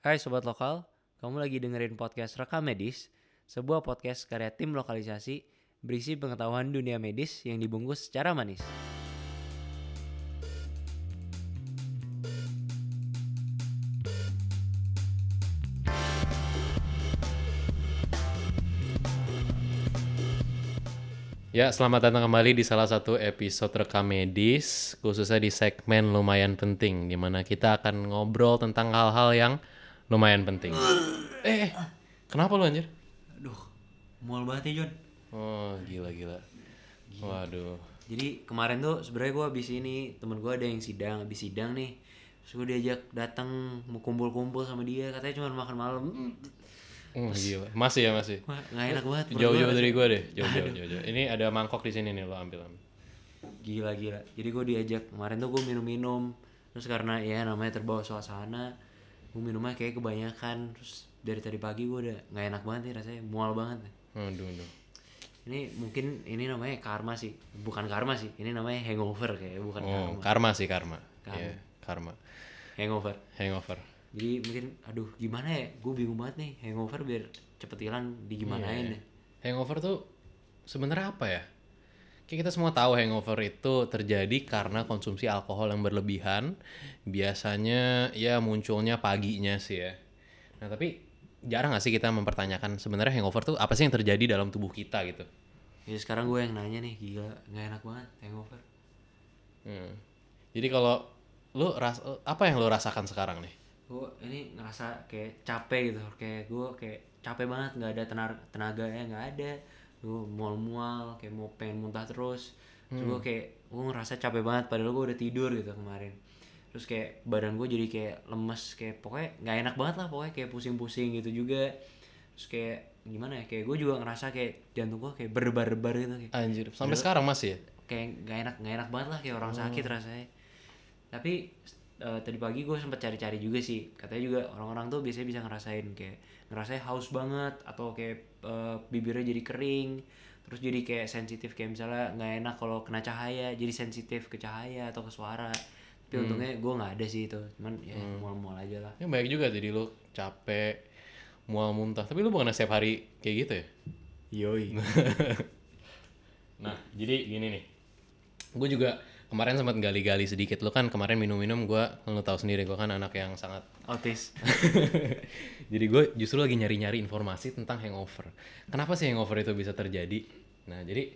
Hai Sobat Lokal, kamu lagi dengerin podcast Rekam Medis, sebuah podcast karya tim lokalisasi berisi pengetahuan dunia medis yang dibungkus secara manis. Ya, selamat datang kembali di salah satu episode rekam medis, khususnya di segmen lumayan penting, di mana kita akan ngobrol tentang hal-hal yang lumayan penting. Eh, eh, kenapa lu anjir? Aduh, mual banget ya John. Oh, gila gila. Waduh. Jadi kemarin tuh sebenarnya gue habis ini temen gue ada yang sidang, habis sidang nih. Terus gue diajak datang mau kumpul-kumpul sama dia, katanya cuma makan malam. Oh, gila. Masih ya masih. Nggak enak banget. Jauh-jauh dari gua deh, jauh-jauh jauh-jauh. Ini ada mangkok di sini nih, lo ambil ambil. Gila gila. Jadi gue diajak kemarin tuh gue minum-minum. Terus karena ya namanya terbawa suasana, gue minumnya kayak kebanyakan. Terus dari tadi pagi gue udah nggak enak banget nih rasanya, mual banget. Aduh, aduh. Ini mungkin ini namanya karma sih, bukan karma sih. Ini namanya hangover kayak bukan Oh, karma. karma sih karma. Iya, karma. Hangover. Hangover. Jadi mungkin aduh gimana ya? Gue bingung banget nih hangover biar cepet hilang digimanain Iya. deh. Hangover tuh sebenarnya apa ya? Kayak kita semua tahu hangover itu terjadi karena konsumsi alkohol yang berlebihan. Biasanya ya munculnya paginya sih ya. Nah tapi jarang gak sih kita mempertanyakan sebenarnya hangover tuh apa sih yang terjadi dalam tubuh kita gitu? Ya sekarang gue yang nanya nih, gila nggak enak banget hangover. Hmm. Jadi kalau lu ras apa yang lu rasakan sekarang nih? gue ini ngerasa kayak capek gitu kayak gue kayak capek banget nggak ada tenaga tenaga ya nggak ada gue mual-mual kayak mau pengen muntah terus. Terus gue kayak gue ngerasa capek banget padahal gue udah tidur gitu kemarin. Terus kayak badan gue jadi kayak lemes kayak pokoknya nggak enak banget lah pokoknya kayak pusing-pusing gitu juga. Terus kayak gimana ya kayak gue juga ngerasa kayak jantung gue kayak berdebar-debar gitu kayak Anjir, sampai sekarang masih ya? kayak nggak enak nggak enak banget lah kayak orang sakit rasanya. Tapi eh, tadi pagi gue sempet cari-cari juga sih. Katanya juga orang-orang tuh biasanya bisa ngerasain kayak ngerasain haus banget atau kayak eh, bibirnya jadi kering terus jadi kayak sensitif kayak misalnya nggak enak kalau kena cahaya jadi sensitif ke cahaya atau ke suara. Tapi untungnya gue nggak ada sih itu. Cuman ya mual-mual aja lah. Ya baik juga jadi lu capek, mual muntah. Tapi lu bukan setiap hari kayak gitu ya? yoi. Nah, jadi gini nih. Gue juga kemarin sempat gali-gali sedikit. Lu kan kemarin minum-minum gue, lu tahu sendiri gue kan anak yang sangat autis jadi gue justru lagi nyari-nyari informasi tentang hangover. Kenapa sih hangover itu bisa terjadi? Nah, jadi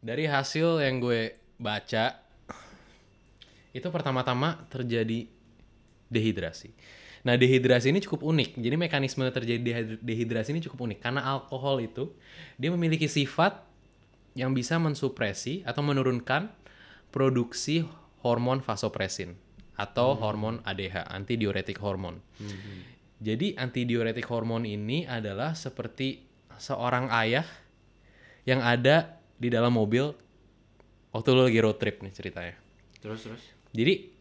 dari hasil yang gue baca itu pertama-tama terjadi dehidrasi. Nah, dehidrasi ini cukup unik. Jadi mekanisme terjadi dehid- dehidrasi ini cukup unik karena alkohol itu dia memiliki sifat yang bisa mensupresi atau menurunkan produksi hormon vasopresin atau hormon ADH, antidiuretik hormon. Jadi antidiuretik hormon ini adalah seperti seorang ayah yang ada di dalam mobil waktu lu lagi road trip nih ceritanya. terus terus Jadi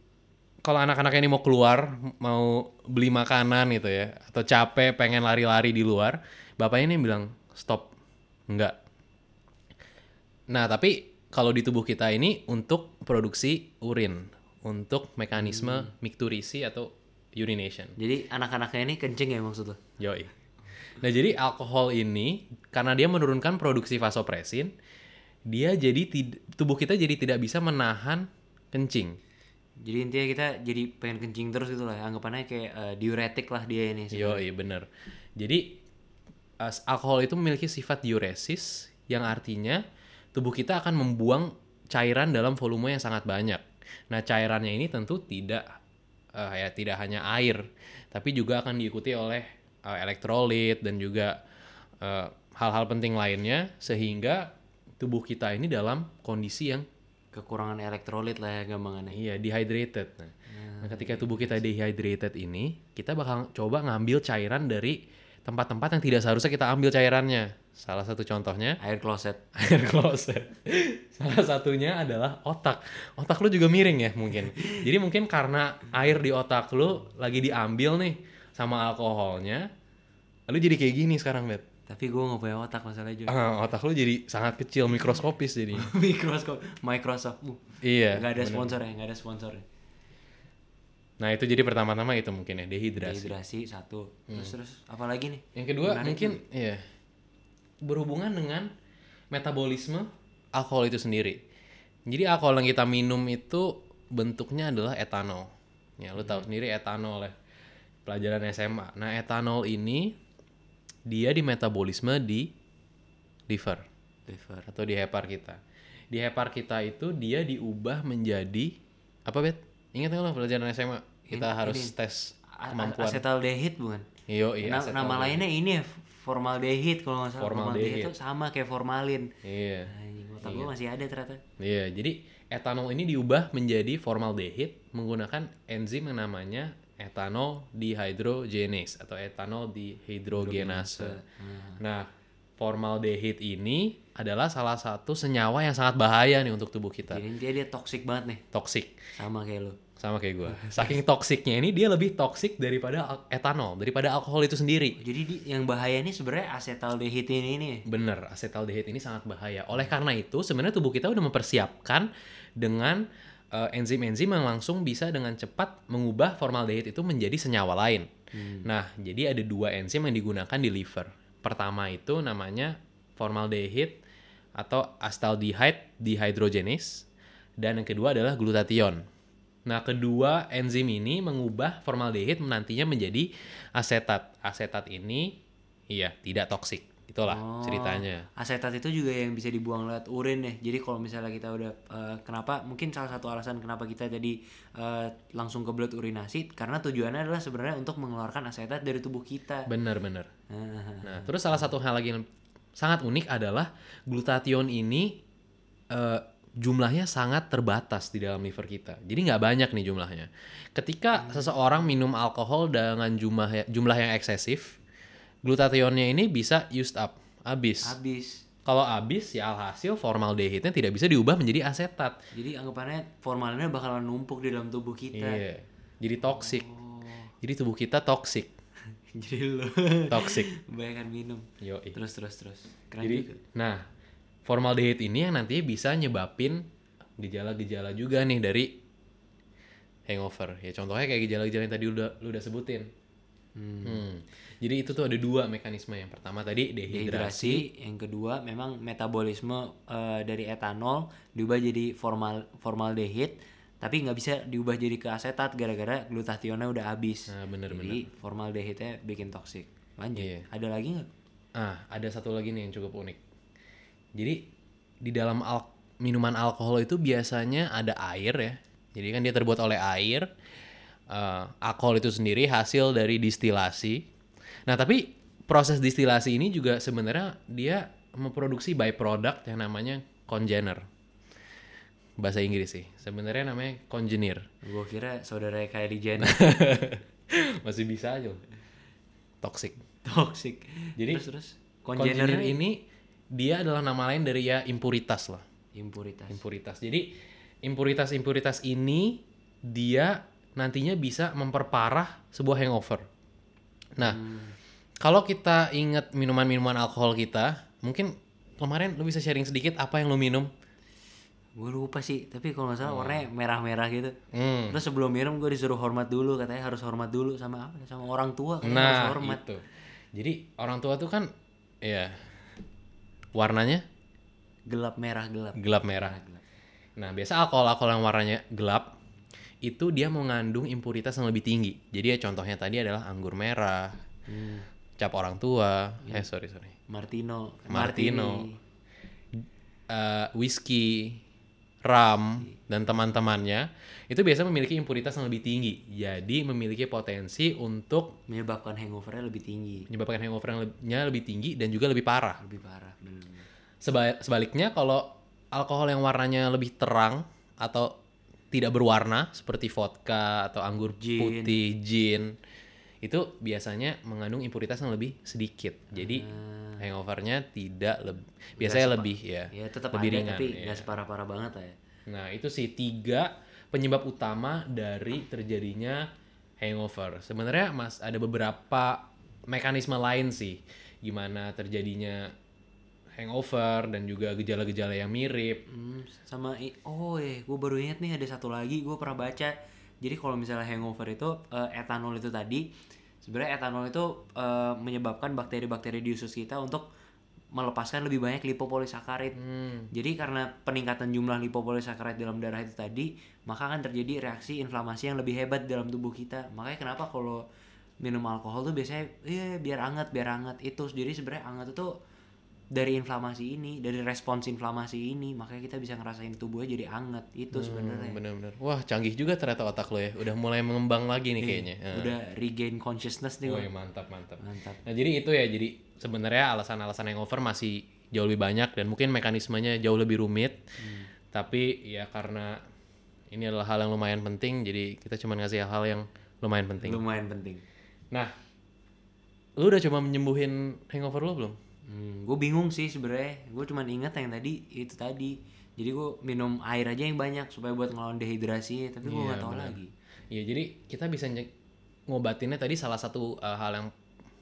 kalau anak-anak ini mau keluar, mau beli makanan gitu ya, atau capek pengen lari-lari di luar, bapaknya ini bilang stop, enggak. Nah tapi kalau di tubuh kita ini untuk produksi urin, untuk mekanisme mikturisi atau urination. jadi anak-anaknya ini kencing ya maksud lo Yoi. Nah jadi alkohol ini karena dia menurunkan produksi vasopresin, dia jadi tubuh kita jadi tidak bisa menahan kencing. Jadi intinya kita jadi pengen kencing terus gitu lah. Anggapannya kayak eh, diuretik lah dia ini. sebenarnya. Yoi bener. Jadi as- alkohol itu memiliki sifat diuresis yang artinya tubuh kita akan membuang cairan dalam volume yang sangat banyak. Nah cairannya ini tentu tidak eh, ya tidak hanya air, tapi juga akan diikuti oleh eh, elektrolit dan juga eh, hal-hal penting lainnya sehingga tubuh kita ini dalam kondisi yang Kekurangan elektrolit lah ya gampangannya. Iya, dehydrated. Nah, nah, ketika tubuh kita dehydrated ini, kita bakal coba ngambil cairan dari tempat-tempat yang tidak seharusnya kita ambil cairannya. Salah satu contohnya Air kloset. air kloset. Salah satunya adalah otak. Otak lu juga miring ya mungkin. Jadi mungkin karena air di otak lu lagi diambil nih sama alkoholnya, lu jadi kayak gini sekarang, Bet. Tapi gue gak punya otak masalah juga. Ah, otak lu jadi sangat kecil, mikroskopis jadi. Microsoft, Microsoft. Uh, iya. gak ada bener. sponsor ya, gak ada sponsor ya. Nah itu jadi pertama-tama itu mungkin ya dehidrasi. dehidrasi satu terus terus apa lagi nih Yang kedua mungkin ya berhubungan dengan metabolisme alkohol itu sendiri. Jadi alkohol yang kita minum itu bentuknya adalah etanol. Ya lu tahu sendiri etanol ya pelajaran SMA. Nah etanol ini dia di metabolisme di liver liver atau di hepar kita. Di hepar kita itu dia diubah menjadi apa bet? Ingat nggak lo pelajaran SMA? Kita Ini- harus ini. tes kemampuan. acetaldehid bukan iya, Na- asetal nama lainnya ini ya formaldehid kalau nggak salah Formaldehid. itu sama kayak formalin Iya. Anjing, otak gua masih ada ternyata Iya, jadi etanol ini diubah menjadi formaldehid menggunakan enzim yang namanya etanol dehydrogenase atau etanol dehydrogenase. Nah, formaldehid ini adalah salah satu senyawa yang sangat bahaya nih untuk tubuh kita. jadi dia dia toxic banget nih Toksik, sama kayak lu sama kayak gue. Saking toksiknya ini dia lebih toksik daripada etanol, daripada alkohol itu sendiri. jadi di, yang bahaya ini sebenarnya acetaldehid ini nih Bener, acetaldehid ini sangat bahaya. Oleh karena itu, sebenarnya tubuh kita udah mempersiapkan dengan eh, enzim-enzim yang langsung bisa dengan cepat mengubah formaldehid itu menjadi senyawa lain. Nah, jadi ada dua enzim yang digunakan di liver. Pertama itu namanya formaldehid atau acetaldehyde dehydrogenase dan yang kedua adalah glutathione. Nah, kedua enzim ini mengubah formaldehid nantinya menjadi asetat. Asetat ini iya, tidak toksik. Itulah Oh, ceritanya. Asetat itu juga yang bisa dibuang lewat urin ya. Jadi kalau misalnya kita udah eh, kenapa mungkin salah satu alasan kenapa kita tadi eh, langsung ke blood urinasi karena tujuannya adalah sebenarnya untuk mengeluarkan asetat dari tubuh kita. Benar-benar. Nah, Nah, terus salah satu hal lagi yang sangat unik adalah glutathione ini eh, jumlahnya sangat terbatas di dalam liver kita. Jadi nggak banyak nih jumlahnya. Ketika seseorang minum alkohol dengan jumlah jumlah yang eksesif, glutathione-nya ini bisa used up, habis. habis. Kalau habis ya alhasil formaldehidnya tidak bisa diubah menjadi asetat. Jadi anggapannya formalinnya bakalan numpuk di dalam tubuh kita. Iya. Jadi toksik. Oh. Jadi tubuh kita toksik. Jadi lo Toksik. kebanyakan minum. Yoi. Terus terus terus. Keren Jadi, juga. nah, formaldehid ini yang nantinya bisa nyebabin gejala-gejala juga nih dari hangover. Ya contohnya kayak gejala-gejala yang tadi udah lu udah sebutin. Hmm. Jadi itu tuh ada dua mekanisme. Yang pertama tadi dehidrasi. Dehidrasi, yang kedua memang metabolisme eh, dari etanol diubah jadi formal formaldehid, tapi nggak bisa diubah jadi ke asetat gara-gara glutathione udah habis. Nah, bener, jadi formaldehidnya bikin toksik. Lanjut. Iya. Ada lagi nggak? Ah, ada satu lagi nih yang cukup unik. Jadi di dalam al- minuman alkohol itu biasanya ada air ya. Jadi kan dia terbuat oleh air. Eh, alkohol itu sendiri hasil dari distilasi. Nah tapi proses distilasi ini juga sebenarnya dia memproduksi byproduct yang namanya congener. Bahasa Inggris sih. Sebenarnya namanya congener. Gue kira saudara kayak di Jenner Masih bisa aja. Toxic. toksik. Jadi, terus terus Congener congener ini dia adalah nama lain dari ya impuritas lah. impuritas. impuritas. Jadi impuritas-impuritas ini dia nantinya bisa memperparah sebuah hangover. Nah, kalau kita ingat minuman-minuman alkohol kita, mungkin kemarin lu bisa sharing sedikit apa yang lu minum? Gue lupa sih, tapi kalau nggak salah warnanya merah-merah gitu. Hmm. Terus sebelum minum gue disuruh hormat dulu, katanya harus hormat dulu sama apa? Sama orang tua, katanya harus Nah, hormat. itu. Jadi orang tua tuh kan ya warnanya Gelap merah gelap. gelap merah. gelap. Nah, biasa alkohol-alkohol yang warnanya gelap itu dia mengandung impuritas yang lebih tinggi. Jadi ya contohnya tadi adalah anggur merah, Hmm. cap orang tua, eh sorry sorry, Martino, Martino. Martini. Eh, whisky, rum dan teman-temannya itu biasa memiliki impuritas yang lebih tinggi. Jadi memiliki potensi untuk menyebabkan hangovernya lebih tinggi, menyebabkan hangovernya lebih tinggi dan juga lebih parah. lebih parah. Seba- sebaliknya kalau alkohol yang warnanya lebih terang atau tidak berwarna seperti vodka atau anggur Gin. putih, gin itu biasanya mengandung impuritas yang lebih sedikit. Jadi Ah. hangovernya tidak lebih biasanya lebih ya. Ya tetap lebih ada ringan, tapi nggak separah-parah banget lah ya. Nah, itu sih tiga penyebab utama dari terjadinya hangover. Sebenarnya Mas ada beberapa mekanisme lain sih gimana terjadinya hangover dan juga gejala-gejala yang mirip. Hmm, sama oh eh gue baru ingat nih ada satu lagi gue pernah baca jadi kalau misalnya hangover itu eh, etanol itu tadi sebenarnya etanol itu eh, menyebabkan bakteri-bakteri di usus kita untuk melepaskan lebih banyak lipopolisakarid. Hmm. Jadi karena peningkatan jumlah lipopolisakarid dalam darah itu tadi, maka akan terjadi reaksi inflamasi yang lebih hebat dalam tubuh kita. Makanya kenapa kalau minum alkohol tuh biasanya iya biar hangat, biar hangat itu. Jadi sebenarnya hangat itu dari inflamasi ini, dari respons inflamasi ini, makanya kita bisa ngerasain tubuhnya jadi hangat. Itu sebenarnya. Bener-bener. Wah canggih juga ternyata otak lo ya. Udah mulai mengembang lagi nih kayaknya. Heeh. Udah regain consciousness nih. Wan. mantap mantap. Mantap. Nah jadi itu ya jadi sebenarnya alasan-alasan hangover masih jauh lebih banyak dan mungkin mekanismenya jauh lebih rumit. Hmm. Tapi ya karena ini adalah hal yang lumayan penting jadi kita cuma ngasih hal yang lumayan penting. Lumayan penting. Nah, lu udah coba menyembuhin hangover lu belum? Hmm, gue bingung sih sebenarnya. Gue cuman ingat yang tadi itu tadi. Jadi gue minum air aja yang banyak supaya buat ngelawan dehidrasi. Tapi gue Iya, nggak tahu lagi. Iya, jadi kita bisa ngobatinnya tadi salah satu uh, hal yang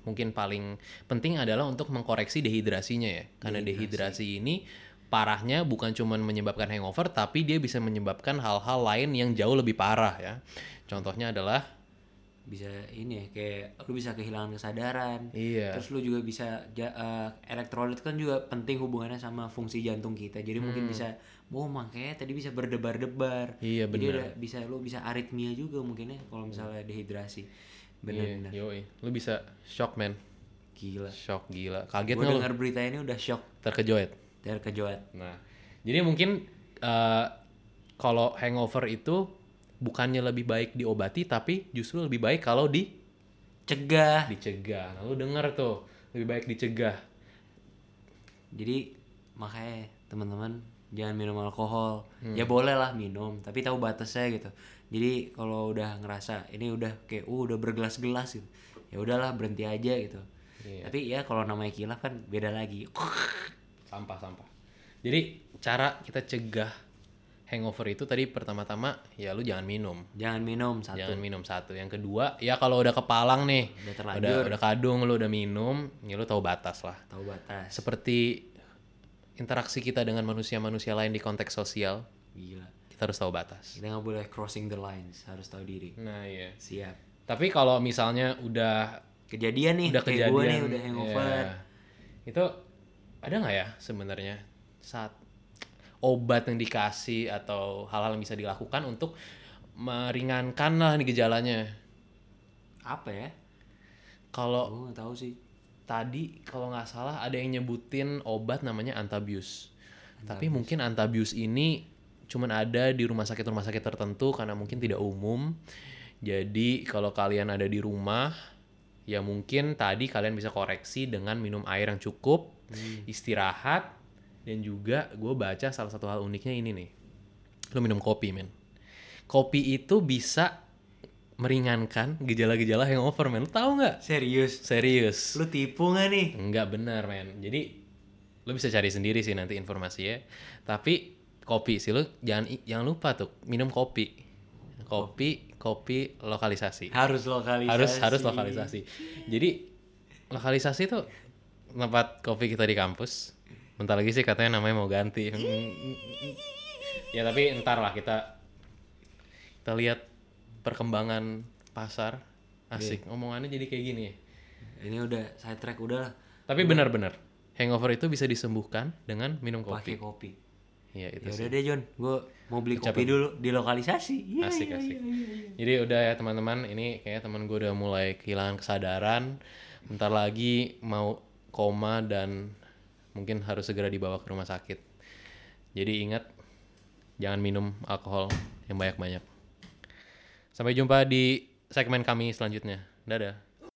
mungkin paling penting adalah untuk mengkoreksi dehidrasinya ya. Karena dehidrasi, ini parahnya bukan cuma menyebabkan hangover, tapi dia bisa menyebabkan hal-hal lain yang jauh lebih parah ya. Contohnya adalah Bisa ini ya kayak lu bisa kehilangan kesadaran. iya, Terus lu juga bisa ja- eh, elektrolit kan juga penting hubungannya sama fungsi jantung kita. Jadi mungkin bisa oh makanya tadi bisa berdebar-debar. Hmm. Iya, Jadi benar. bisa lu bisa aritmia juga mungkin ya kalau misalnya dehidrasi. iya, Benar-benar. yoi. Lu bisa shock man, Gila. shock gila. Kaget Gue dengar berita ini udah shock Terkejut. terkejut. Nah, jadi mungkin eh, kalau hangover itu bukannya lebih baik diobati, tapi justru lebih baik kalau di Cegah. dicegah. Nah, lu denger tuh, lebih baik dicegah. Jadi makanya teman-teman jangan minum alkohol. Hmm. Ya boleh lah minum, tapi tahu batasnya gitu. Jadi kalau udah ngerasa ini udah kayak uh, udah bergelas-gelas gitu. Ya udahlah berhenti aja gitu. Iya. Tapi ya kalau namanya kilaf kan beda lagi. Sampah-sampah. Jadi cara kita cegah hangover itu tadi pertama-tama ya lu jangan minum. Jangan minum satu. Jangan minum satu. Yang kedua, ya kalau udah kepalang nih, Udah terlanjur. udah udah kadung lu udah minum, ya lu tahu batas lah. Tahu batas. Seperti interaksi kita dengan manusia-manusia lain di konteks sosial, Gila. kita harus tahu batas. Kita nggak boleh crossing the lines, harus tahu diri. Nah, iya. Siap. Tapi kalau misalnya udah Kejadian nih udah kayak kejadian gue nih udah hangover. ya, itu ada nggak ya sebenarnya saat obat yang dikasih atau hal-hal yang bisa dilakukan untuk meringankan lah nih gejalanya. Apa ya? kalau tahu sih. tadi kalau nggak salah ada yang nyebutin obat namanya antabius. Tapi mungkin antabius ini cuman ada di rumah sakit rumah sakit tertentu karena mungkin tidak umum. Jadi kalau kalian ada di rumah ya mungkin tadi kalian bisa koreksi dengan minum air yang cukup istirahat dan juga gue baca salah satu hal uniknya ini nih lo minum kopi men kopi itu bisa meringankan gejala-gejala hangover men lo tahu nggak Serius? serius Lu tipu nggak nih? Enggak benar, men. Jadi lu bisa cari sendiri sih nanti informasinya. Tapi kopi sih lu jangan jangan lupa tuh minum kopi. Kopi, kopi lokalisasi. Harus lokalisasi. Harus harus lokalisasi. Jadi lokalisasi tuh tempat kopi kita di kampus. Bentar lagi sih katanya namanya mau ganti. ya tapi entar lah kita kita lihat perkembangan pasar. Asik. Omongannya jadi kayak gini ya. Ini udah side track udah lah. Tapi benar-benar hangover itu bisa disembuhkan dengan minum Pakai kopi. kopi. Iya itu Ya sih. udah deh John, gue mau beli kopi dulu di lokalisasi. Iya, Asik iya, asik. iya, iya, iya. Jadi udah ya teman-teman, ini kayaknya teman gue udah mulai kehilangan kesadaran. Bentar lagi mau koma dan mungkin harus segera dibawa ke rumah sakit. Jadi ingat jangan minum alkohol yang banyak-banyak. Sampai jumpa di segmen kami selanjutnya. Dadah.